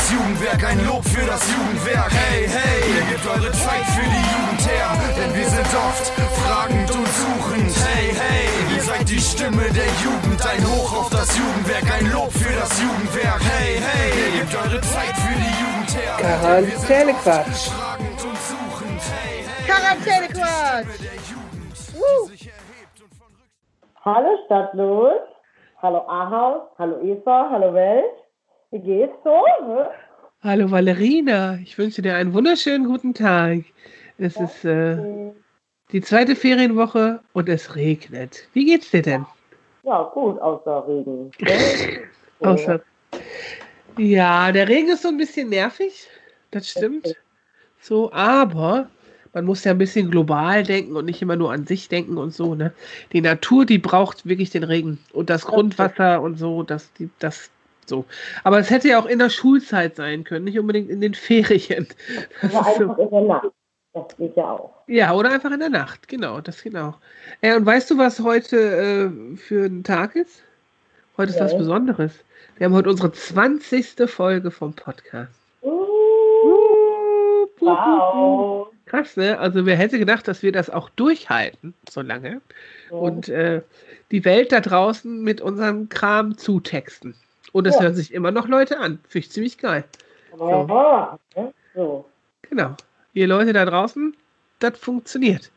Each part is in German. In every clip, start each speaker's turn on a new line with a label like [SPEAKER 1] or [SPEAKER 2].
[SPEAKER 1] das Jugendwerk, ein Lob für das Jugendwerk. Hey, hey, ihr gebt eure Zeit für die Jugend her, denn wir sind oft fragend und suchend. Hey, hey, ihr seid die Stimme der Jugend, ein Hoch auf das Jugendwerk, ein Lob für das Jugendwerk. Hey, hey, ihr gebt eure Zeit für die Jugend her.
[SPEAKER 2] Quarantänequatsch.
[SPEAKER 1] Fragend und suchend. Hey, hey,
[SPEAKER 3] Quarantänequatsch.
[SPEAKER 1] der Jugend,
[SPEAKER 3] Uh.
[SPEAKER 1] die sich erhebt und von Rück
[SPEAKER 4] Hallo Stadtlos, hallo Ahaus, hallo Eva, hallo Welt. Wie geht's so? Hä?
[SPEAKER 2] Hallo Valerina, ich wünsche dir einen wunderschönen guten Tag. Es ist äh, die zweite Ferienwoche und es regnet. Wie geht's dir denn?
[SPEAKER 4] Ja, gut, außer Regen.
[SPEAKER 2] Außer ja, der Regen ist so ein bisschen nervig, das stimmt. So, aber man muss ja ein bisschen global denken und nicht immer nur an sich denken und so, ne? Die Natur, die braucht wirklich den Regen und das Grundwasser und so, das, die, das, so. Aber es hätte ja auch in der Schulzeit sein können, nicht unbedingt in den Ferien. Das
[SPEAKER 4] Oder
[SPEAKER 2] ist so.
[SPEAKER 4] einfach in der Nacht. Das geht ja auch.
[SPEAKER 2] Ja, oder einfach in der Nacht, genau, das geht auch. Äh, und weißt du, was heute äh, für ein Tag ist? Heute ist was. Besonderes. Wir haben heute unsere 20. Folge vom Podcast.
[SPEAKER 4] Uh, wow.
[SPEAKER 2] Krass, ne? Also wer hätte gedacht, dass wir das auch durchhalten, so lange. Und äh, die Welt da draußen mit unserem Kram zutexten. Und es
[SPEAKER 4] Ja.
[SPEAKER 2] hören sich immer noch Leute an. Finde ich ziemlich geil.
[SPEAKER 4] Aha, ne? So,
[SPEAKER 2] Genau. Ihr Leute da draußen, das funktioniert.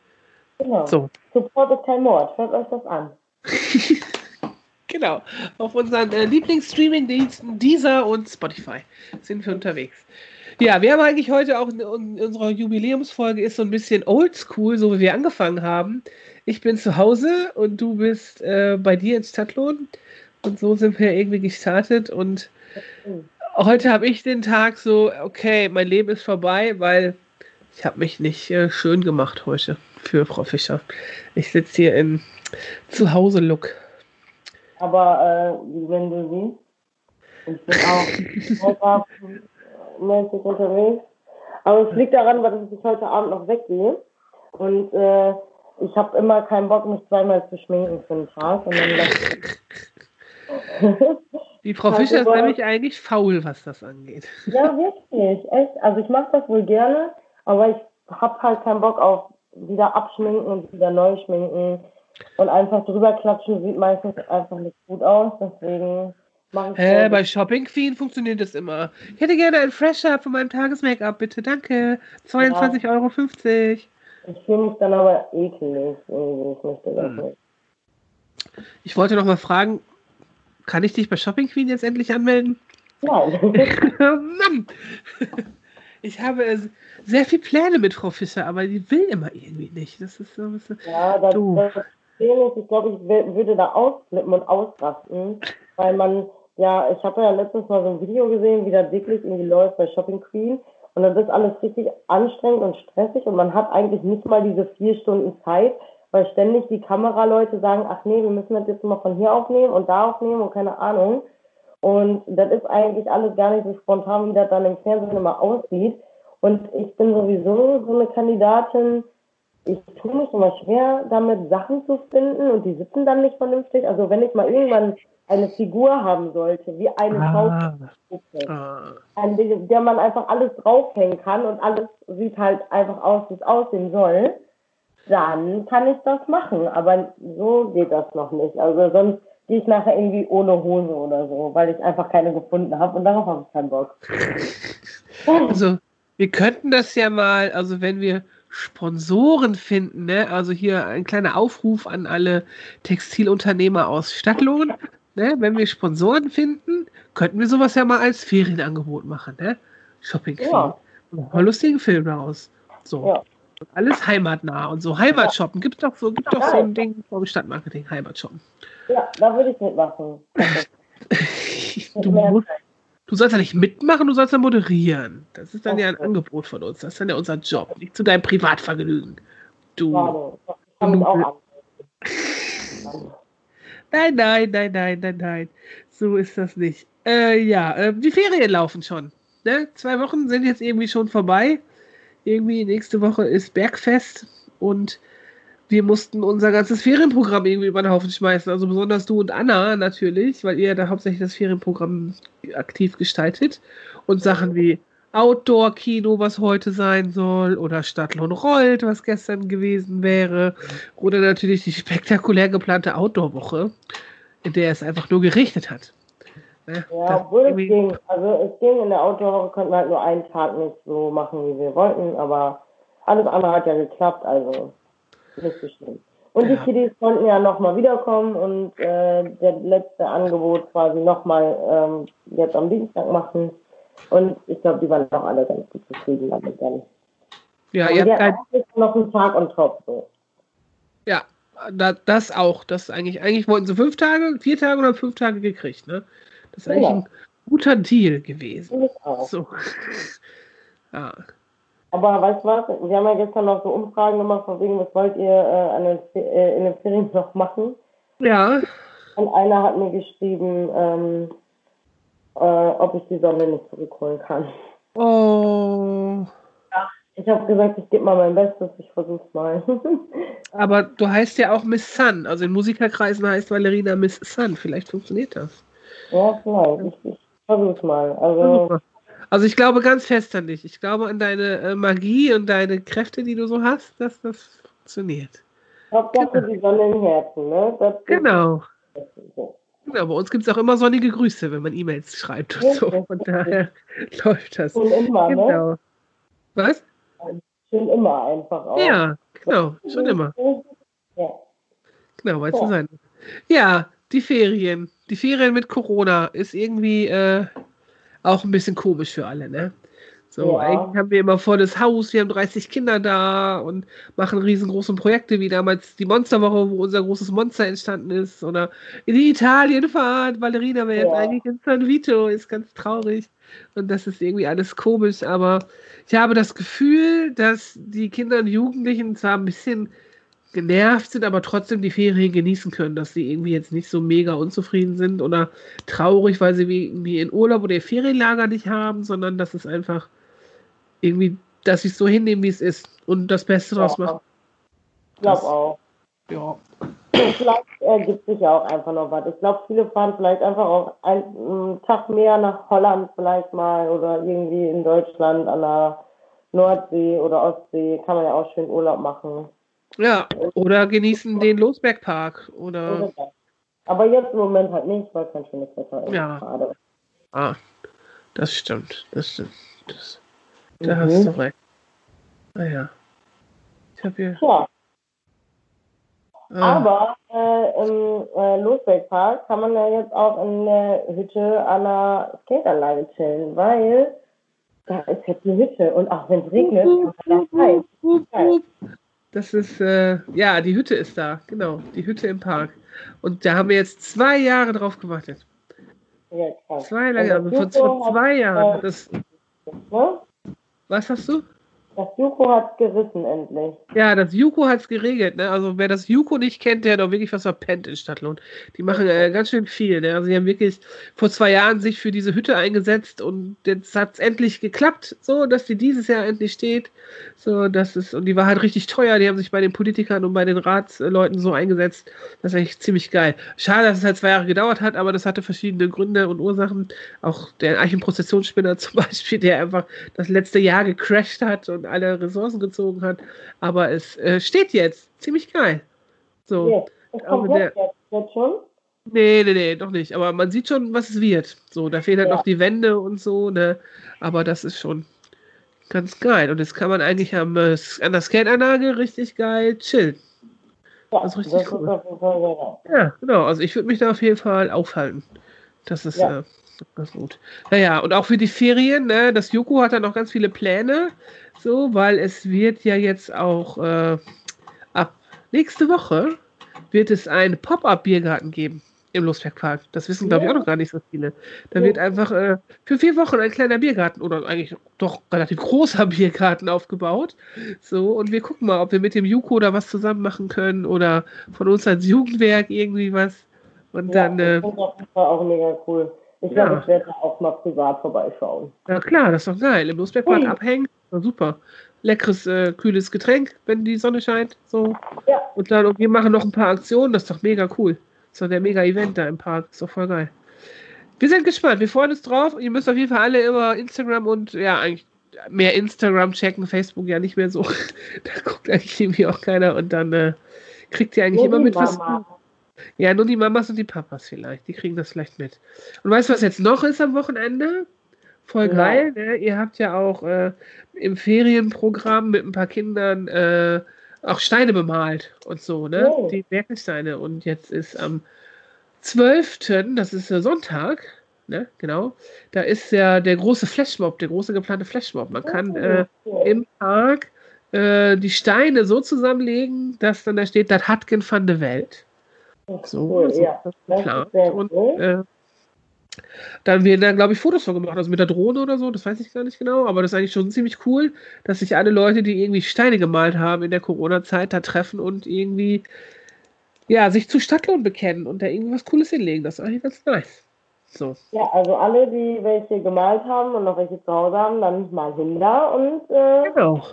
[SPEAKER 4] genau.
[SPEAKER 2] So.
[SPEAKER 4] Support ist kein Mord. Hört euch das an.
[SPEAKER 2] Genau. Auf unseren äh, Lieblingsstreaming-Diensten Deezer und Spotify sind wir unterwegs. Ja, wir haben eigentlich heute auch in, in unserer Jubiläumsfolge ist so ein bisschen oldschool, so wie wir angefangen haben. Ich bin zu Hause und du bist äh, bei dir in Stadtlohn. Und so sind wir irgendwie gestartet. Und heute habe ich den Tag so, okay, mein Leben ist vorbei, weil ich habe mich nicht äh, schön gemacht heute für Frau Fischer. Ich sitze hier im Zuhause-Look.
[SPEAKER 4] Aber äh, wenn du siehst, ich bin auch mäßig unterwegs. Aber es liegt daran, weil ich heute Abend noch weggehe. Und äh, ich habe immer keinen Bock, mich zweimal zu schminken für den Tag. Und dann
[SPEAKER 2] Die Frau
[SPEAKER 4] Also
[SPEAKER 2] Fischer ist nämlich eigentlich faul, was das angeht.
[SPEAKER 4] ja, wirklich, echt. Also ich mache das wohl gerne, aber ich habe halt keinen Bock auf wieder abschminken und wieder neu schminken. Und einfach drüber klatschen sieht meistens einfach nicht gut aus. Deswegen mache ich
[SPEAKER 2] Hä,
[SPEAKER 4] so-
[SPEAKER 2] bei Shopping Queen funktioniert das immer. Ich hätte gerne ein Fresh-Up von meinem Tages-Make-up, bitte, danke. 22,50 Euro.
[SPEAKER 4] Ich fühle mich dann aber eklig. Irgendwie. Ich möchte das
[SPEAKER 2] Hm.
[SPEAKER 4] nicht.
[SPEAKER 2] Ich wollte noch mal fragen, kann ich dich bei Shopping Queen jetzt endlich anmelden? Mann! Ich habe äh, sehr viele Pläne mit Frau Fischer, aber die will immer irgendwie nicht. Das ist so ein bisschen...
[SPEAKER 4] ja, das,
[SPEAKER 2] Du.
[SPEAKER 4] das ist, ich glaube, ich würde da ausflippen und ausrasten, weil man, ja, ich habe ja letztens mal so ein Video gesehen, wie das wirklich irgendwie läuft bei Shopping Queen. Und das ist alles richtig anstrengend und stressig und man hat eigentlich nicht mal diese vier Stunden Zeit, weil ständig die Kameraleute sagen, ach nee, wir müssen das jetzt mal von hier aufnehmen und da aufnehmen und keine Ahnung. Und das ist eigentlich alles gar nicht so spontan, wie das dann im Fernsehen immer aussieht. Und ich bin sowieso so eine Kandidatin, ich tue mich immer schwer, damit Sachen zu finden und die sitzen dann nicht vernünftig. Also wenn ich mal irgendwann eine Figur haben sollte, wie eine
[SPEAKER 2] Ah,
[SPEAKER 4] Schauspielerin,
[SPEAKER 2] ah.
[SPEAKER 4] an der man einfach alles draufhängen kann und alles sieht halt einfach aus, wie es aussehen soll, dann kann ich das machen. Aber so geht das noch nicht. Also sonst gehe ich nachher irgendwie ohne Hose oder so, weil ich einfach keine gefunden habe und darauf habe ich keinen Bock.
[SPEAKER 2] Also, wir könnten das ja mal, also wenn wir Sponsoren finden, ne? also hier ein kleiner Aufruf an alle Textilunternehmer aus Stadtlohn, ne? wenn wir Sponsoren finden, könnten wir sowas ja mal als Ferienangebot machen, ne? Shopping Queen.
[SPEAKER 4] Ja.
[SPEAKER 2] Einen lustigen Film daraus. So.
[SPEAKER 4] Ja.
[SPEAKER 2] Alles heimatnah und so. Heimatshoppen. Gibt doch so, gibt doch so ein Ding vom Stadtmarketing, Heimatshoppen.
[SPEAKER 4] Ja, da würde ich mitmachen.
[SPEAKER 2] Du, musst, du sollst ja nicht mitmachen, du sollst ja moderieren. Das ist dann ja ein Angebot von uns. Das ist dann ja unser Job, nicht zu deinem Privatvergnügen. Du. Nein, nein, nein, nein, nein, nein. So ist das nicht. Äh, ja, äh, die Ferien laufen schon. Ne? Zwei Wochen sind jetzt irgendwie schon vorbei. Irgendwie nächste Woche ist Bergfest und wir mussten unser ganzes Ferienprogramm irgendwie über den Haufen schmeißen. Also besonders du und Anna natürlich, weil ihr da hauptsächlich das Ferienprogramm aktiv gestaltet. Und Sachen wie Outdoor-Kino, was heute sein soll, oder Stadtlohn rollt, was gestern gewesen wäre, oder natürlich die spektakulär geplante Outdoor-Woche, in der es einfach nur geregnet hat.
[SPEAKER 4] Ne? Ja, obwohl es ging. Also es ging in der Outdoor-Woche, konnten wir halt nur einen Tag nicht so machen, wie wir wollten, aber alles andere hat ja geklappt, also nicht so schlimm. Und ja. die Kiddies konnten ja nochmal wiederkommen und äh, der letzte Angebot quasi nochmal ähm, jetzt am Dienstag machen. Und ich glaube, die waren auch alle ganz gut zufrieden damit dann.
[SPEAKER 2] Ja, ihr habt halt
[SPEAKER 4] noch einen Tag on top. So.
[SPEAKER 2] Ja, da, das auch. Das eigentlich, eigentlich wollten sie fünf Tage, vier Tage oder fünf Tage gekriegt, ne? Das ist eigentlich ja. ein guter Deal gewesen. Ich auch. So.
[SPEAKER 4] ja. Aber weißt du was? Wir haben ja gestern noch so Umfragen gemacht, von wegen, was wollt ihr äh, den, äh, in den Ferien noch machen?
[SPEAKER 2] Ja.
[SPEAKER 4] Und einer hat mir geschrieben, ähm, äh, ob ich die Sonne nicht zurückholen kann.
[SPEAKER 2] Oh.
[SPEAKER 4] Ja, ich habe gesagt, ich gebe mal mein Bestes, ich versuch's mal.
[SPEAKER 2] Aber du heißt ja auch Miss Sun. Also in Musikerkreisen heißt Valerina Miss Sun. Vielleicht funktioniert das.
[SPEAKER 4] Ja, vielleicht. Ich, ich versuch's mal. Also.
[SPEAKER 2] Also ich glaube ganz fest an dich. Ich glaube an deine äh, Magie und deine Kräfte, die du so hast, dass das funktioniert.
[SPEAKER 4] Hauptsache genau. die Sonne im Herzen, ne?
[SPEAKER 2] Das genau. Genau, bei uns gibt es auch immer sonnige Grüße, wenn man E-Mails schreibt und so. Von daher läuft das.
[SPEAKER 4] Schon immer, ne? genau. ne?
[SPEAKER 2] Was?
[SPEAKER 4] Schon immer einfach auch.
[SPEAKER 2] Ja, genau, schon immer. Ja. Genau, weil es ja. sein. Ja, die Ferien. Die Ferien mit Corona ist irgendwie äh, auch ein bisschen komisch für alle, ne? So, ja. eigentlich haben wir immer volles Haus, wir haben 30 Kinder da und machen riesengroße Projekte, wie damals die Monsterwoche, wo unser großes Monster entstanden ist, oder in die Italienfahrt, Valerina wäre ja. jetzt eigentlich in San Vito, ist ganz traurig. Und das ist irgendwie alles komisch, aber ich habe das Gefühl, dass die Kinder und Jugendlichen zwar ein bisschen genervt sind, aber trotzdem die Ferien genießen können, dass sie irgendwie jetzt nicht so mega unzufrieden sind oder traurig, weil sie irgendwie in Urlaub oder ihr Ferienlager nicht haben, sondern dass es einfach irgendwie, dass sie es so hinnehmen, wie es ist und das Beste draus machen.
[SPEAKER 4] Ich glaube auch.
[SPEAKER 2] Ja.
[SPEAKER 4] Vielleicht ergibt sich ja auch einfach noch was. Ich glaube, viele fahren vielleicht einfach auch einen Tag mehr nach Holland vielleicht mal oder irgendwie in Deutschland an der Nordsee oder Ostsee. Kann man ja auch schön Urlaub machen.
[SPEAKER 2] Ja, oder genießen den Losbergpark. Oder...
[SPEAKER 4] Aber jetzt im Moment halt nicht, weil kein schönes Wetter ist.
[SPEAKER 2] Ja. Gerade. Ah, das stimmt. Das stimmt. Das, da mhm. hast du recht. Naja. Ah, ich habe hier.
[SPEAKER 4] Ja. Ah. Aber äh, im äh, Losbergpark kann man ja jetzt auch in der Hütte an der Skateanlage chillen, weil da ist jetzt eine Hütte und auch wenn es regnet, kann man da rein.
[SPEAKER 2] Das ist, äh, ja, die Hütte ist da, genau, die Hütte im Park. Und da haben wir jetzt zwei Jahre drauf gewartet.
[SPEAKER 4] Ja.
[SPEAKER 2] Zwei Jahre, also vor, vor zwei Jahren. Das? Was hast du?
[SPEAKER 4] Das Juko hat gerissen endlich.
[SPEAKER 2] Ja, das Juko hat es geregelt. Ne? Also wer das Juko nicht kennt, der hat auch wirklich was verpennt in Stadtlohn. Die machen äh, ganz schön viel. Ne? Also sie haben wirklich vor zwei Jahren sich für diese Hütte eingesetzt und jetzt hat es endlich geklappt, so dass die dieses Jahr endlich steht. So, das ist, und die war halt richtig teuer. Die haben sich bei den Politikern und bei den Ratsleuten so eingesetzt. Das ist eigentlich ziemlich geil. Schade, dass es halt zwei Jahre gedauert hat, aber das hatte verschiedene Gründe und Ursachen. Auch der Eichenprozessionsspinner zum Beispiel, der einfach das letzte Jahr gecrashed hat und alle Ressourcen gezogen hat. Aber es äh, steht jetzt. Ziemlich geil. So.
[SPEAKER 4] Das kommt der, jetzt, jetzt schon?
[SPEAKER 2] Nee, nee, nee, doch nicht. Aber man sieht schon, was es wird. So, da fehlen halt ja. noch die Wände und so, ne? Aber das ist schon ganz geil. Und jetzt kann man eigentlich am, äh, an der Skateanlage richtig geil chillen. Ja, das ist richtig das cool. Ist ja, genau. Also ich würde mich da auf jeden Fall aufhalten. Das ist ja. äh, ganz gut. Naja, und auch für die Ferien, ne? Das Joko hat da noch ganz viele Pläne so, weil es wird ja jetzt auch äh, ab nächste Woche wird es einen Pop-up-Biergarten geben im Losbergpark. Das wissen, glaube ich, auch noch gar nicht so viele. Da ja. wird einfach äh, für vier Wochen ein kleiner Biergarten oder eigentlich doch relativ großer Biergarten aufgebaut. So, und wir gucken mal, ob wir mit dem Juko da was zusammen machen können oder von uns als Jugendwerk irgendwie was. Und ja, dann. Äh,
[SPEAKER 4] das war auch mega cool. Ich ja. glaube, ich werde auch mal privat vorbeischauen.
[SPEAKER 2] Ja, klar, das ist doch geil. Im Losbergpark abhängen, super. Leckeres, äh, kühles Getränk, wenn die Sonne scheint. So.
[SPEAKER 4] Ja,
[SPEAKER 2] Und dann, und wir machen noch ein paar Aktionen, das ist doch mega cool. Das ist doch der Mega-Event da im Park, ist doch voll geil. Wir sind gespannt, wir freuen uns drauf. Ihr müsst auf jeden Fall alle immer Instagram und ja, eigentlich mehr Instagram checken, Facebook ja nicht mehr so. da guckt eigentlich irgendwie auch keiner und dann äh, kriegt ihr eigentlich nur immer mit, was. Ja, nur die Mamas und die Papas vielleicht. Die kriegen das vielleicht mit. Und weißt du, was jetzt noch ist am Wochenende? Voll ja. geil, ne? Ihr habt ja auch äh, im Ferienprogramm mit ein paar Kindern äh, auch Steine bemalt und so, ne? Oh. Die Werkelsteine. Und jetzt ist am 12., das ist der Sonntag, ne? Genau. Da ist ja der große Flashmob, der große geplante Flashmob. Man kann äh, im Park äh, die Steine so zusammenlegen, dass dann da steht, das Hatken von der Welt. So, cool, so ja. das Und, äh, dann werden da, glaube ich, Fotos von gemacht, also mit der Drohne oder so, das weiß ich gar nicht genau, aber das ist eigentlich schon ziemlich cool, dass sich alle Leute, die irgendwie Steine gemalt haben in der Corona-Zeit, da treffen und irgendwie, ja, sich zu Stadtlohn bekennen und da irgendwas Cooles hinlegen. Das ist eigentlich ganz nice. So.
[SPEAKER 4] Ja, also alle, die welche gemalt haben und noch welche zu Hause haben, dann mal hin da und äh,
[SPEAKER 2] genau.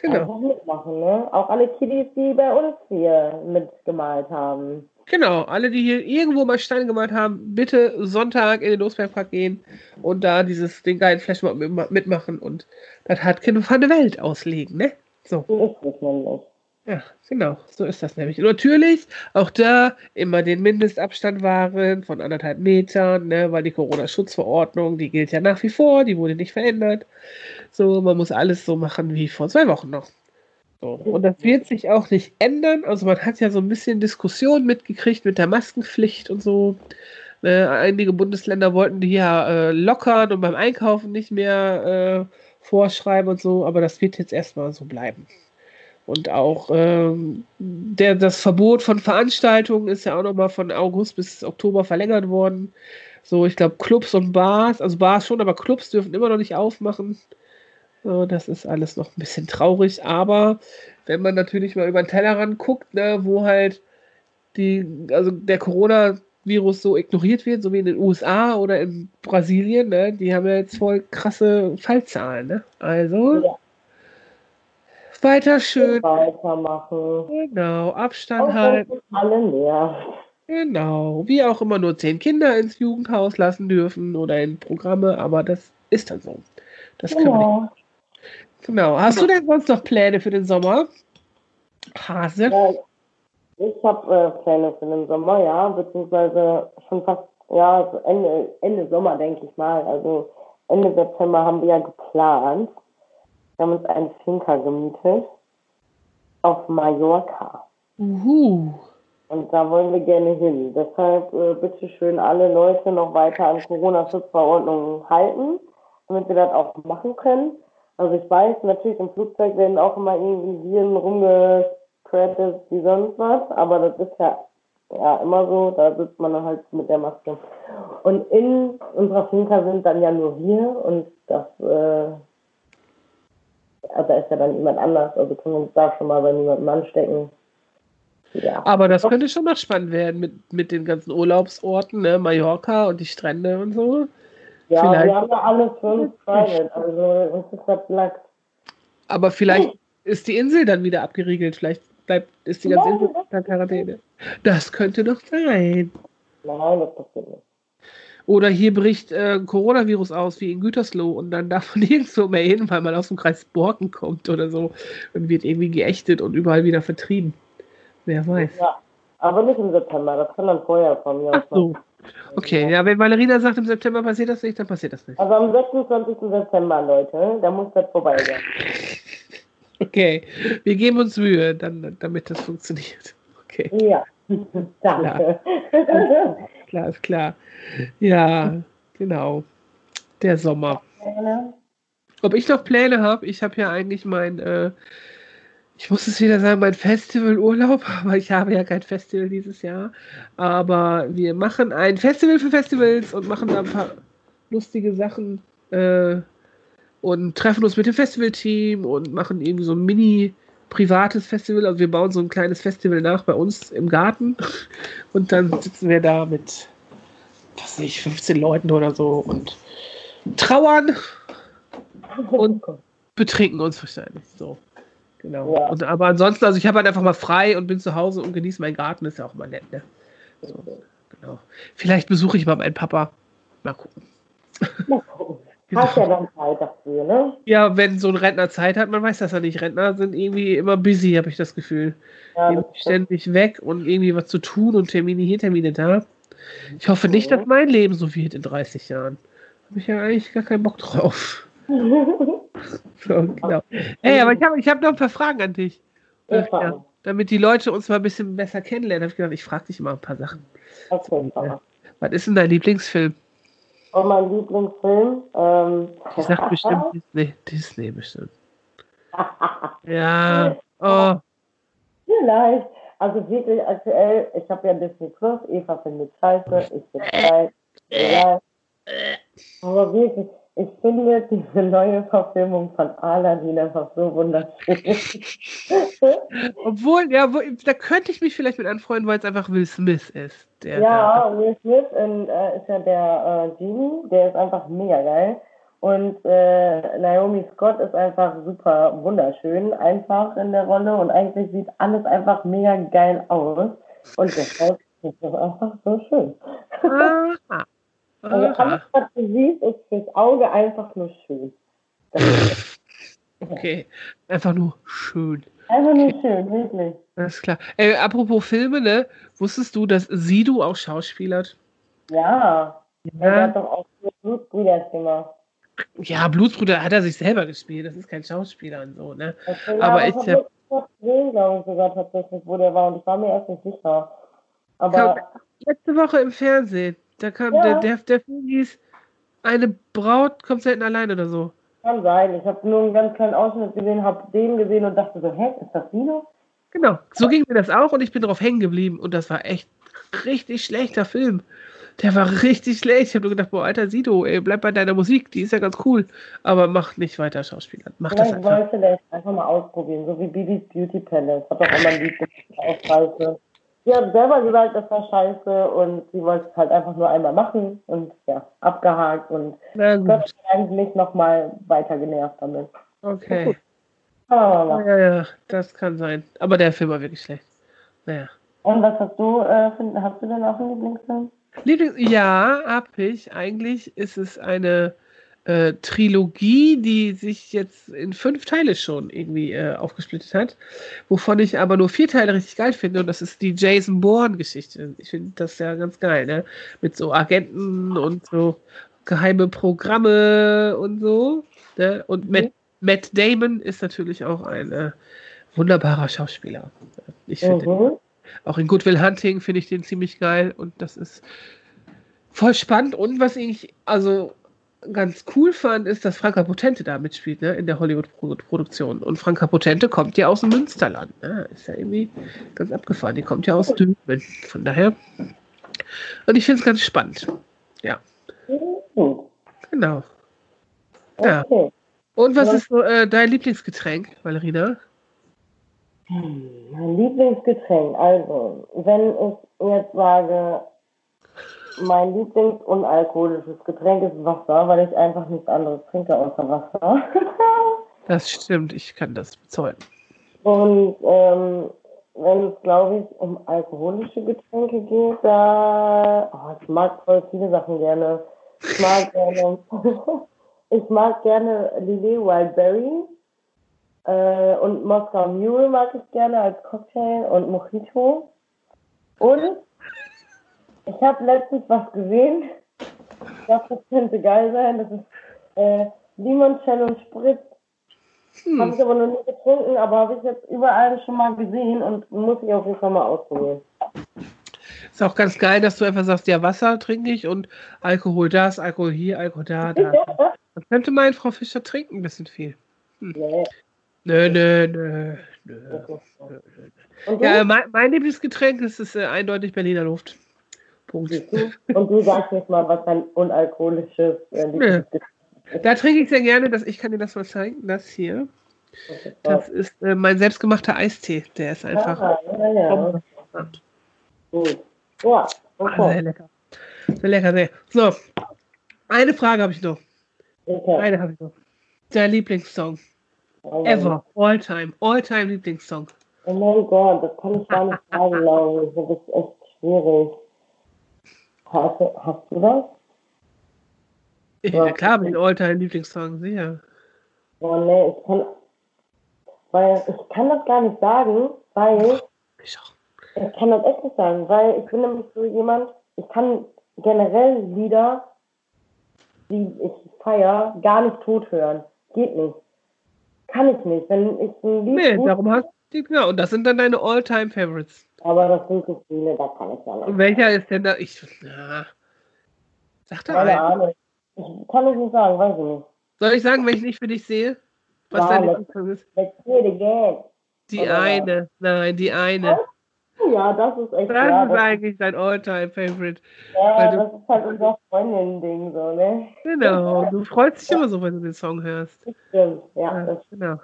[SPEAKER 4] Genau. Einfach mitmachen, ne? Auch alle Kiddies, die bei uns hier mitgemalt haben.
[SPEAKER 2] Genau, alle, die hier irgendwo mal Steine gemalt haben, bitte Sonntag in den Losbergpark gehen und da dieses den geilen Flashmob mitmachen und das hat keine von der Welt auslegen, ne? So. So ist nämlich. Ja, genau, so ist das nämlich. Und natürlich auch da immer den Mindestabstand wahren von anderthalb Metern, ne, weil die Corona-Schutzverordnung, die gilt ja nach wie vor, die wurde nicht verändert. So, man muss alles so machen wie vor zwei Wochen noch. So. Und das wird sich auch nicht ändern. Also man hat ja so ein bisschen Diskussion mitgekriegt mit der Maskenpflicht und so. Äh, einige Bundesländer wollten die ja äh, lockern und beim Einkaufen nicht mehr äh, vorschreiben und so, aber das wird jetzt erstmal so bleiben. Und auch ähm, der, das Verbot von Veranstaltungen ist ja auch nochmal von August bis Oktober verlängert worden. So, ich glaube, Clubs und Bars, also Bars schon, aber Clubs dürfen immer noch nicht aufmachen. So, das ist alles noch ein bisschen traurig, aber wenn man natürlich mal über den Tellerrand guckt, ne, wo halt die, also der Corona-Virus so ignoriert wird, so wie in den USA oder in Brasilien, ne, die haben ja jetzt voll krasse Fallzahlen, ne? Also ja. Weiter schön.
[SPEAKER 4] Weitermachen.
[SPEAKER 2] Genau, Abstand Auch halten.
[SPEAKER 4] Alle leer.
[SPEAKER 2] Genau, wie auch immer nur zehn Kinder ins Jugendhaus lassen dürfen oder in Programme, aber das ist dann so. Das genau. können wir nicht. Genau. Hast du denn sonst noch Pläne für den Sommer? Hase? Ja,
[SPEAKER 4] ich habe äh, Pläne für den Sommer, ja, beziehungsweise schon fast, ja, so Ende, Ende Sommer, denke ich mal. Also Ende September haben wir ja geplant. Wir haben uns einen Finca gemietet auf Mallorca.
[SPEAKER 2] Uhu.
[SPEAKER 4] Und da wollen wir gerne hin. Deshalb äh, bitte schön alle Leute noch weiter an Corona-Schutzverordnungen halten, damit wir das auch machen können. Also ich weiß, natürlich im Flugzeug werden auch immer irgendwie Viren rumgespreadet wie sonst was, aber das ist ja, ja immer so, da sitzt man dann halt mit der Maske. Und in unserer Finca sind dann ja nur wir und das, äh, da ist ja dann jemand anders, also können wir uns da schon mal bei niemandem anstecken.
[SPEAKER 2] Ja. Aber das könnte schon noch spannend werden mit, mit den ganzen Urlaubsorten, ne? Mallorca und die Strände und so.
[SPEAKER 4] Ja, vielleicht, wir haben ja alle fünf Private, also uns ist das Lack.
[SPEAKER 2] Aber vielleicht ist die Insel dann wieder abgeriegelt. Vielleicht bleibt, ist die ganze Insel in Quarantäne. Das könnte doch sein.
[SPEAKER 4] Nein, das passiert nicht.
[SPEAKER 2] Oder hier bricht äh, Coronavirus aus, wie in Gütersloh, und dann darf man nirgendwo mehr hin, weil man aus dem Kreis Borken kommt oder so und wird irgendwie geächtet und überall wieder vertrieben. Wer weiß. Ja,
[SPEAKER 4] aber nicht im September, das kann dann vorher von mir
[SPEAKER 2] aus. So. Okay, ja, wenn Valerina sagt, im September passiert das nicht, dann passiert das nicht.
[SPEAKER 4] Also am 26. September, Leute, da muss das vorbei sein.
[SPEAKER 2] Okay, wir geben uns Mühe, dann, damit das funktioniert. Okay.
[SPEAKER 4] Ja, danke.
[SPEAKER 2] Klar. Klar, ist klar. Ja, genau. Der Sommer. Ob ich noch Pläne habe? Ich habe ja eigentlich mein äh, ich muss es wieder sagen, mein Festivalurlaub, aber ich habe ja kein Festival dieses Jahr. Aber wir machen ein Festival für Festivals und machen da ein paar lustige Sachen äh, und treffen uns mit dem Festivalteam und machen irgendwie so ein mini privates Festival. Also wir bauen so ein kleines Festival nach bei uns im Garten und dann sitzen wir da mit, was ich, 15 Leuten oder so und trauern und betrinken uns wahrscheinlich so. Genau.
[SPEAKER 4] Ja.
[SPEAKER 2] Und, aber ansonsten, also ich habe halt einfach mal frei und bin zu Hause und genieße meinen Garten, ist ja auch mal nett, ne? So, genau. Vielleicht besuche ich mal meinen Papa. Mal gucken.
[SPEAKER 4] Mal gucken. Hast ja dann Zeit dafür, ne?
[SPEAKER 2] Ja, wenn so ein Rentner Zeit hat, man weiß das ja nicht. Rentner sind irgendwie immer busy, habe ich das Gefühl.
[SPEAKER 4] Ja, das
[SPEAKER 2] ständig weg und irgendwie was zu tun und Termine hier, Termine da. Ich hoffe nicht, dass mein Leben so wird in 30 Jahren. Habe ich ja eigentlich gar keinen Bock drauf. So, genau. Ey, aber ich habe ich hab noch ein paar Fragen an dich.
[SPEAKER 4] Ja.
[SPEAKER 2] Damit die Leute uns mal ein bisschen besser kennenlernen, habe ich gedacht, ich frage dich mal ein paar Sachen.
[SPEAKER 4] Okay.
[SPEAKER 2] Was ist denn dein Lieblingsfilm?
[SPEAKER 4] Und mein Lieblingsfilm, ähm,
[SPEAKER 2] Ich sag bestimmt Disney. Disney bestimmt. Ja. Oh,
[SPEAKER 4] Vielleicht. Also wirklich aktuell, ich habe ja Disney Plus, Eva findet scheiße, ich bin frei. Ja. Aber wirklich, ich finde diese neue Verfilmung von Aladdin einfach so wunderschön.
[SPEAKER 2] obwohl, ja, wo, da könnte ich mich vielleicht mit anfreunden, weil es einfach Will Smith ist.
[SPEAKER 4] Ja, Will Smith in, äh, ist ja der äh, Genie, der ist einfach mega geil. Und äh, Naomi Scott ist einfach super wunderschön, einfach in der Rolle. Und eigentlich sieht alles einfach mega geil aus. Und deshalb ist das einfach so schön.
[SPEAKER 2] Aha. Aha.
[SPEAKER 4] alles, was du siehst, ist fürs Auge einfach nur schön.
[SPEAKER 2] Okay. Einfach nur schön.
[SPEAKER 4] einfach nur schön, wirklich.
[SPEAKER 2] Alles klar. Ey, apropos Filme, ne? Wusstest du, dass Sido auch schauspielert?
[SPEAKER 4] Ja. Er
[SPEAKER 2] Ja,
[SPEAKER 4] hat doch auch Blutbrüder gemacht.
[SPEAKER 2] ja, Blutsbruder hat er sich selber gespielt. Das ist kein Schauspieler und so, ne?
[SPEAKER 4] War-
[SPEAKER 2] Aber
[SPEAKER 4] ja,
[SPEAKER 2] ich
[SPEAKER 4] das
[SPEAKER 2] hab-
[SPEAKER 4] gesehen, glaube ich, sogar tatsächlich, wo der war. Und ich war mir erst nicht sicher. Aber
[SPEAKER 2] Letzte Woche im Fernsehen. Da kam
[SPEAKER 4] Ja.
[SPEAKER 2] der, der, der Film hieß Eine Braut kommt selten allein oder so.
[SPEAKER 4] kann sein. Ich habe nur einen ganz kleinen Ausschnitt gesehen, habe den gesehen und dachte so, hä, ist das Dino?
[SPEAKER 2] Genau, so ging mir das auch und ich bin drauf hängen geblieben und das war echt richtig schlechter Film. Der war richtig schlecht. Ich habe nur gedacht, boah, alter Sido, ey, bleib bei deiner Musik, die ist ja ganz cool. Aber mach nicht weiter Schauspieler. Mach das
[SPEAKER 4] Vielleicht
[SPEAKER 2] einfach.
[SPEAKER 4] wollte der es einfach mal ausprobieren, so wie Bibis Beauty Palace. Hat doch immer ein Lied auch scheiße. Sie hat selber gesagt, das war scheiße und sie wollte es halt einfach nur einmal machen und ja, abgehakt und Gott sei Dank nicht nochmal weiter genervt damit.
[SPEAKER 2] okay.
[SPEAKER 4] Aber mal.
[SPEAKER 2] Ja, ja, das kann sein. Aber der Film war wirklich schlecht. Naja.
[SPEAKER 4] Und was hast du, äh, find, hast du denn auch einen Lieblingsfilm?
[SPEAKER 2] Lieblings ja, hab ich. Eigentlich ist es eine äh, Trilogie, die sich jetzt in fünf Teile schon irgendwie äh, aufgesplittet hat, wovon ich aber nur vier Teile richtig geil finde. Und das ist die Jason Bourne-Geschichte. Ich finde das ja ganz geil, ne? Mit so Agenten und so geheime Programme und so. Ne? Und Matt, Matt Damon ist natürlich auch ein äh, wunderbarer Schauspieler. Ich finde
[SPEAKER 4] Mhm.
[SPEAKER 2] auch in Good Will Hunting finde ich den ziemlich geil und das ist voll spannend. Und was ich also ganz cool fand, ist, dass Franka Potente da mitspielt, ne, in der Hollywood-Produktion. Und Franka Potente kommt ja aus dem Münsterland. Ne? Ist ja irgendwie ganz abgefahren. Die kommt ja aus Dülmen. Von daher. Und ich finde es ganz spannend.
[SPEAKER 4] Gut.
[SPEAKER 2] Genau. Ja. Und was
[SPEAKER 4] Ja.
[SPEAKER 2] ist äh, dein Lieblingsgetränk, Valerina?
[SPEAKER 4] Mein Lieblingsgetränk, also, wenn ich jetzt sage, mein Lieblingsunalkoholisches Getränk ist Wasser, weil ich einfach nichts anderes trinke außer Wasser.
[SPEAKER 2] Das stimmt, ich kann das bezeugen.
[SPEAKER 4] Und ähm, wenn es, glaube ich, um alkoholische Getränke geht, da, oh, ich mag voll viele Sachen gerne. Ich mag gerne, ich mag gerne Lillet Wildberry äh, und Moskau Mule mag ich gerne als Cocktail und Mojito. Und ich habe letztens was gesehen, ich glaube, das könnte geil sein, das ist äh, Limoncello Spritz. Habe
[SPEAKER 2] Hm.
[SPEAKER 4] ich aber noch nie getrunken, aber habe ich jetzt überall schon mal gesehen und muss ich auf jeden Fall mal ausprobieren.
[SPEAKER 2] Ist auch ganz geil, dass du einfach sagst, ja, Wasser trinke ich und Alkohol das, Alkohol hier, Alkohol da, da. Das könnte mein Frau Fischer trinken, ein bisschen viel.
[SPEAKER 4] Nee,
[SPEAKER 2] Nö, nö, nö, nö.
[SPEAKER 4] Und du?
[SPEAKER 2] Ja, mein, mein Lieblingsgetränk ist, ist äh, eindeutig Berliner Luft. Punkt.
[SPEAKER 4] Du? Und du sagst jetzt mal, was dein unalkoholisches äh, Lieblingsgetränk
[SPEAKER 2] Da trinke ich sehr gerne, das, ich kann dir das mal zeigen, das hier. Das ist äh, mein selbstgemachter Eistee. Der ist einfach
[SPEAKER 4] Ah, ja, ja. Gut. Ja,
[SPEAKER 2] Ah,
[SPEAKER 4] okay.
[SPEAKER 2] sehr lecker. Sehr lecker, sehr. So, eine Frage habe ich noch.
[SPEAKER 4] okay.
[SPEAKER 2] Eine habe ich noch. Dein Lieblingssong. Ever. All time. All time Lieblingssong.
[SPEAKER 4] Oh mein Gott, das kann ich gar nicht sagen, glaube ich. Das ist echt schwierig. Hast, du- hast du das?
[SPEAKER 2] Ja,
[SPEAKER 4] Ja.
[SPEAKER 2] klar, mein All time Lieblingssong, sicher.
[SPEAKER 4] Oh nee, ich kann, weil ich kann das gar nicht sagen, weil
[SPEAKER 2] Ich auch.
[SPEAKER 4] ich kann das echt nicht sagen, weil ich bin nämlich so jemand, ich kann generell Lieder, die ich feier, gar nicht tot hören. Geht nicht. Kann ich nicht. Wenn ich ein Lied
[SPEAKER 2] Nee, darum hast du, genau, und das sind dann deine All time Favorites.
[SPEAKER 4] Aber das sind so viele, da kann ich ja
[SPEAKER 2] Und
[SPEAKER 4] nicht.
[SPEAKER 2] welcher ist denn da? Ich, ja. Sag doch
[SPEAKER 4] Keine. Ahnung. Ich kann es nicht sagen, weiß ich nicht.
[SPEAKER 2] Soll ich sagen, welchen ich für dich sehe? Was
[SPEAKER 4] Ja,
[SPEAKER 2] dein
[SPEAKER 4] das-
[SPEAKER 2] Lieblingssong ist? Die
[SPEAKER 4] oder-
[SPEAKER 2] eine. Nein, die eine.
[SPEAKER 4] Ja, das ist echt
[SPEAKER 2] Das
[SPEAKER 4] ja,
[SPEAKER 2] ist
[SPEAKER 4] das,
[SPEAKER 2] eigentlich dein All-Time-Favorite.
[SPEAKER 4] ja,
[SPEAKER 2] weil du-
[SPEAKER 4] das ist halt unser Freundin-Ding so, ne?
[SPEAKER 2] Genau. Du freust dich immer so, wenn du den Song hörst.
[SPEAKER 4] Stimmt. Ja,
[SPEAKER 2] Ja, genau.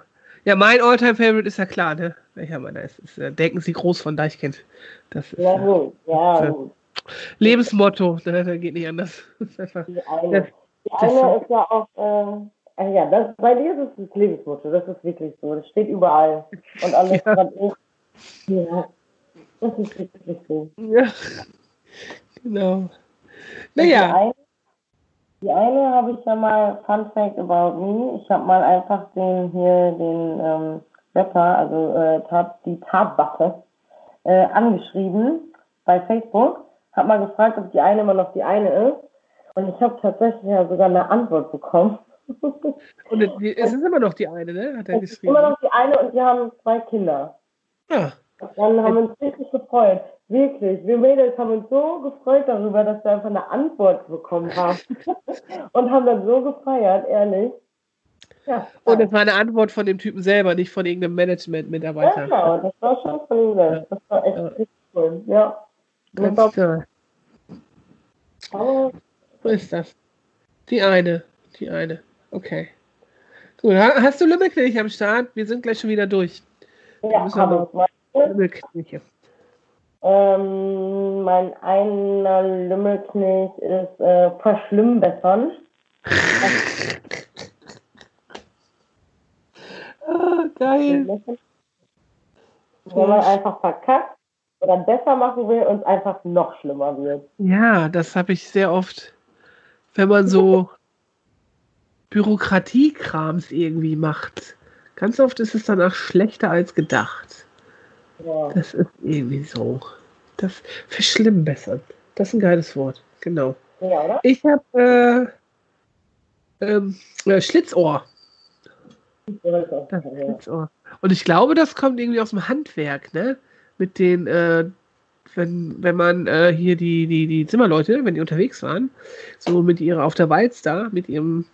[SPEAKER 2] Ja, mein All-Time-Favorite ist ja klar, ne? Welcher meiner ist. ist äh, Denken Sie groß von Deichkind. Das ist
[SPEAKER 4] ja
[SPEAKER 2] äh,
[SPEAKER 4] gut. Ja, gut.
[SPEAKER 2] Lebensmotto. Ne? Da geht nicht anders. Das ist einfach,
[SPEAKER 4] Die eine.
[SPEAKER 2] Das-
[SPEAKER 4] Die eine ist ja auch, äh, ah ja, das, bei dir ist es das Lebensmotto, das ist wirklich so. Das steht überall. Und alles,
[SPEAKER 2] Ja.
[SPEAKER 4] was ist. Ja, das ist wirklich so.
[SPEAKER 2] ja. Genau. Naja.
[SPEAKER 4] Die eine habe ich ja mal, Fun Fact about me, ich habe mal einfach den hier, den ähm, Rapper, also äh, Tat, die Tatwaffe, äh, angeschrieben bei Facebook, habe mal gefragt, ob die eine immer noch die eine ist. Und ich habe tatsächlich ja sogar eine Antwort bekommen.
[SPEAKER 2] Und es ist immer noch die eine, ne? Hat er
[SPEAKER 4] Es ist
[SPEAKER 2] geschrieben.
[SPEAKER 4] immer noch die eine und wir haben zwei Kinder.
[SPEAKER 2] Ja.
[SPEAKER 4] Und dann haben wir uns richtig gefreut. Wirklich. Wir Mädels haben uns so gefreut darüber, dass wir einfach eine Antwort bekommen haben. und haben das so gefeiert, ehrlich. Ja,
[SPEAKER 2] Und es war eine Antwort von dem Typen selber, nicht von irgendeinem
[SPEAKER 4] ja
[SPEAKER 2] Management-Mitarbeiter.
[SPEAKER 4] genau. Das war schon von ihm selbst. Das war echt
[SPEAKER 2] Ja.
[SPEAKER 4] cool. Ja.
[SPEAKER 2] Ganz
[SPEAKER 4] aber,
[SPEAKER 2] So ist das. Die eine. Die eine. Okay. Gut, ha- hast du Lümmelknilch am Start? Wir sind gleich schon wieder durch.
[SPEAKER 4] ja,
[SPEAKER 2] müssen wir noch-
[SPEAKER 4] ich mal. Ähm, mein einer Lümmelknecht ist äh, verschlimmbessern.
[SPEAKER 2] Ah, geil.
[SPEAKER 4] Wenn man einfach verkackt oder besser machen will und es einfach noch schlimmer wird.
[SPEAKER 2] Ja, das habe ich sehr oft, wenn man so Bürokratiekrams irgendwie macht. Ganz oft ist es danach schlechter als gedacht.
[SPEAKER 4] Ja.
[SPEAKER 2] Das ist irgendwie so. Das verschlimmbessern. Das ist ein geiles Wort. Genau.
[SPEAKER 4] ja?
[SPEAKER 2] Ich habe äh, ähm, äh, Schlitzohr.
[SPEAKER 4] Das
[SPEAKER 2] Schlitzohr. Und ich glaube, das kommt irgendwie aus dem Handwerk, ne? Mit den, äh, wenn, wenn man äh, hier die, die, die Zimmerleute, wenn die unterwegs waren, so mit ihrer auf der Walz da, mit ihrem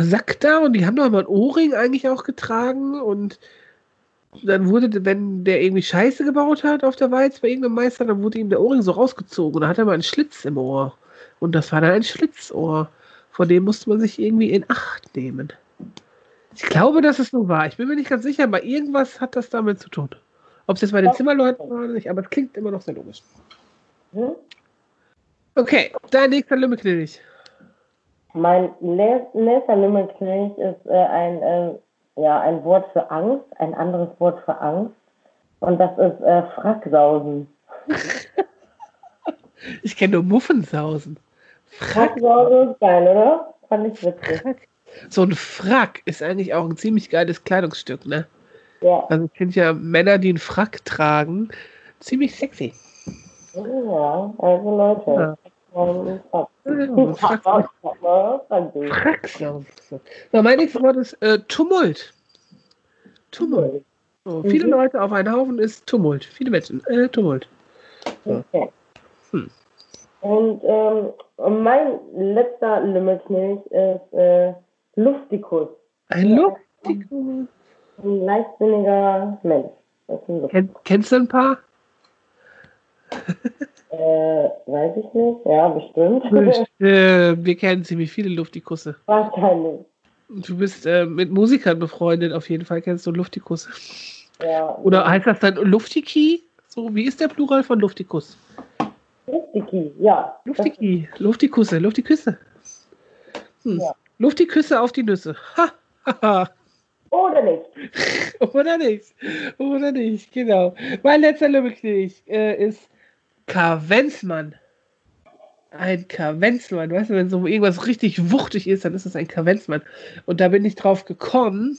[SPEAKER 2] Sack da und die haben doch immer ein Ohrring eigentlich auch getragen und dann wurde, wenn der irgendwie Scheiße gebaut hat auf der Walz bei irgendeinem Meister, dann wurde ihm der Ohrring so rausgezogen und da hat er mal einen Schlitz im Ohr. Und das war dann ein Schlitzohr. Vor dem musste man sich irgendwie in Acht nehmen. Ich glaube, dass es so war. Ich bin mir nicht ganz sicher, aber irgendwas hat das damit zu tun. Ob es jetzt bei den Zimmerleuten war oder nicht, aber es klingt immer noch sehr logisch.
[SPEAKER 4] Hm?
[SPEAKER 2] Okay, dein nächster Lümmelknilch.
[SPEAKER 4] Mein nä- nächster Lümmelknecht ist äh, ein, äh, ja, ein Wort für Angst, ein anderes Wort für Angst. Und das ist äh, Fracksausen.
[SPEAKER 2] Ich kenne nur Muffensausen. Frack.
[SPEAKER 4] Fracksausen ist geil, oder? Fand ich witzig.
[SPEAKER 2] So ein Frack ist eigentlich auch ein ziemlich geiles Kleidungsstück, ne?
[SPEAKER 4] Ja.
[SPEAKER 2] Also ich finde ja Männer, die einen Frack tragen, ziemlich sexy.
[SPEAKER 4] ja, also Leute.
[SPEAKER 2] Ja. So, mein nächstes Wort ist äh, Tumult. Tumult. So, viele
[SPEAKER 4] Mhm.
[SPEAKER 2] Leute auf einen Haufen ist Tumult. Viele Menschen. Äh, Tumult.
[SPEAKER 4] Okay.
[SPEAKER 2] Hm.
[SPEAKER 4] Und ähm, mein letzter Lümmelknecht ist äh, Luftikus.
[SPEAKER 2] Ein. Luftikus.
[SPEAKER 4] Ein leichtsinniger Mensch.
[SPEAKER 2] Kenn, kennst du ein paar?
[SPEAKER 4] Äh, weiß ich nicht. Ja, bestimmt.
[SPEAKER 2] äh, wir kennen ziemlich viele Luftikusse.
[SPEAKER 4] Wahrscheinlich.
[SPEAKER 2] Du bist äh, mit Musikern befreundet, auf jeden Fall kennst du Luftikusse.
[SPEAKER 4] Ja.
[SPEAKER 2] Oder heißt das dann Luftiki? So, wie ist der Plural von Luftikus?
[SPEAKER 4] Luftiki, ja.
[SPEAKER 2] Luftiki, Luftikusse, Luftiküsse. Hm.
[SPEAKER 4] Ja.
[SPEAKER 2] Luftiküsse auf die Nüsse. Ha, ha, ha.
[SPEAKER 4] Oder nicht.
[SPEAKER 2] Oder nicht. Oder nicht, genau. Mein letzter Lümmelknecht äh, ist Kavenzmann. Ein Kavenzmann. Weißt du, wenn so irgendwas richtig wuchtig ist, dann ist es ein Kavenzmann. Und da bin ich drauf gekommen,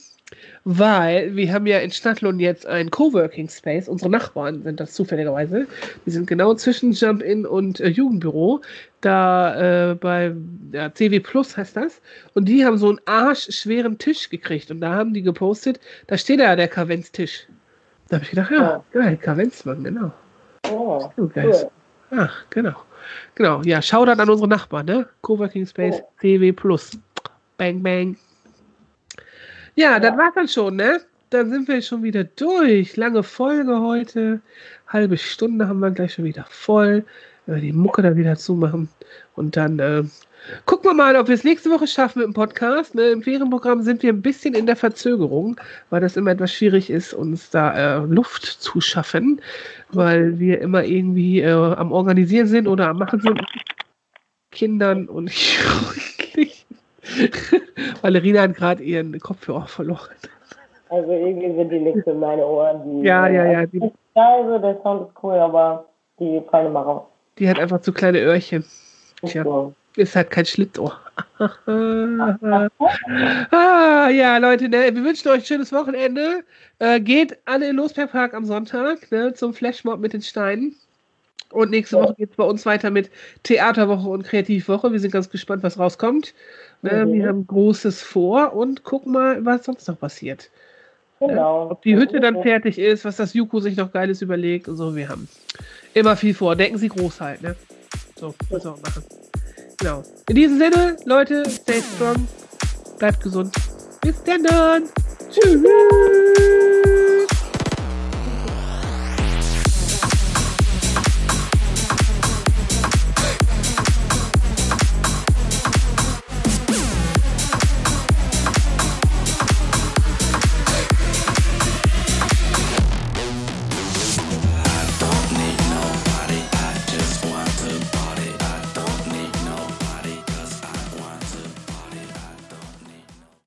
[SPEAKER 2] weil wir haben ja in Stadtlohn jetzt ein Coworking Space. Unsere Nachbarn sind das zufälligerweise. Die sind genau zwischen Jump-In und äh, Jugendbüro. Da äh, bei ja, CW Plus heißt das. Und die haben so einen arschschweren Tisch gekriegt. Und da haben die gepostet, da steht ja der Kavenz-Tisch. Da habe ich gedacht, ja, geil, Kavenzmann, genau.
[SPEAKER 4] Oh,
[SPEAKER 2] Oh, geil. Ach, genau. Genau, ja, Shoutout an unsere Nachbarn, ne? Coworking Space CW Plus. Bang, bang. Ja, das war's dann schon, ne? Dann sind wir schon wieder durch. Lange Folge heute. Halbe Stunde haben wir gleich schon wieder voll. Wenn wir die Mucke da wieder zumachen. Und dann äh, gucken wir mal, ob wir es nächste Woche schaffen mit dem Podcast. Ne? Im Ferienprogramm sind wir ein bisschen in der Verzögerung, weil das immer etwas schwierig ist, uns da äh, Luft zu schaffen, weil wir immer irgendwie äh, am Organisieren sind oder am Machen sind. Kindern und Valerina hat gerade ihren Kopfhörer verloren.
[SPEAKER 4] Also irgendwie sind die nichts in meine Ohren. Die,
[SPEAKER 2] Ja, ja, ja. Die,
[SPEAKER 4] Also der Sound ist cool, aber die fallen immer raus.
[SPEAKER 2] die hat einfach zu kleine Öhrchen. Tja.
[SPEAKER 4] So.
[SPEAKER 2] Ist halt kein Schlitzohr. ah, ja, Leute, ne, wir wünschen euch ein schönes Wochenende. Äh, geht alle in Losbergpark am Sonntag ne, zum Flashmob mit den Steinen. Und nächste. Woche geht es bei uns weiter mit Theaterwoche und Kreativwoche. Wir sind ganz gespannt, was rauskommt. Ne,
[SPEAKER 4] Mhm.
[SPEAKER 2] Wir haben Großes vor und gucken mal, was sonst noch passiert.
[SPEAKER 4] Genau.
[SPEAKER 2] Ob die Hütte dann fertig ist, was das Juko sich noch Geiles überlegt und so. Wir haben immer viel vor. Denken Sie groß halt, ne? So, müssen wir auch machen. Genau. In diesem Sinne, Leute, stay strong, bleibt gesund. Bis dann. Tschüss.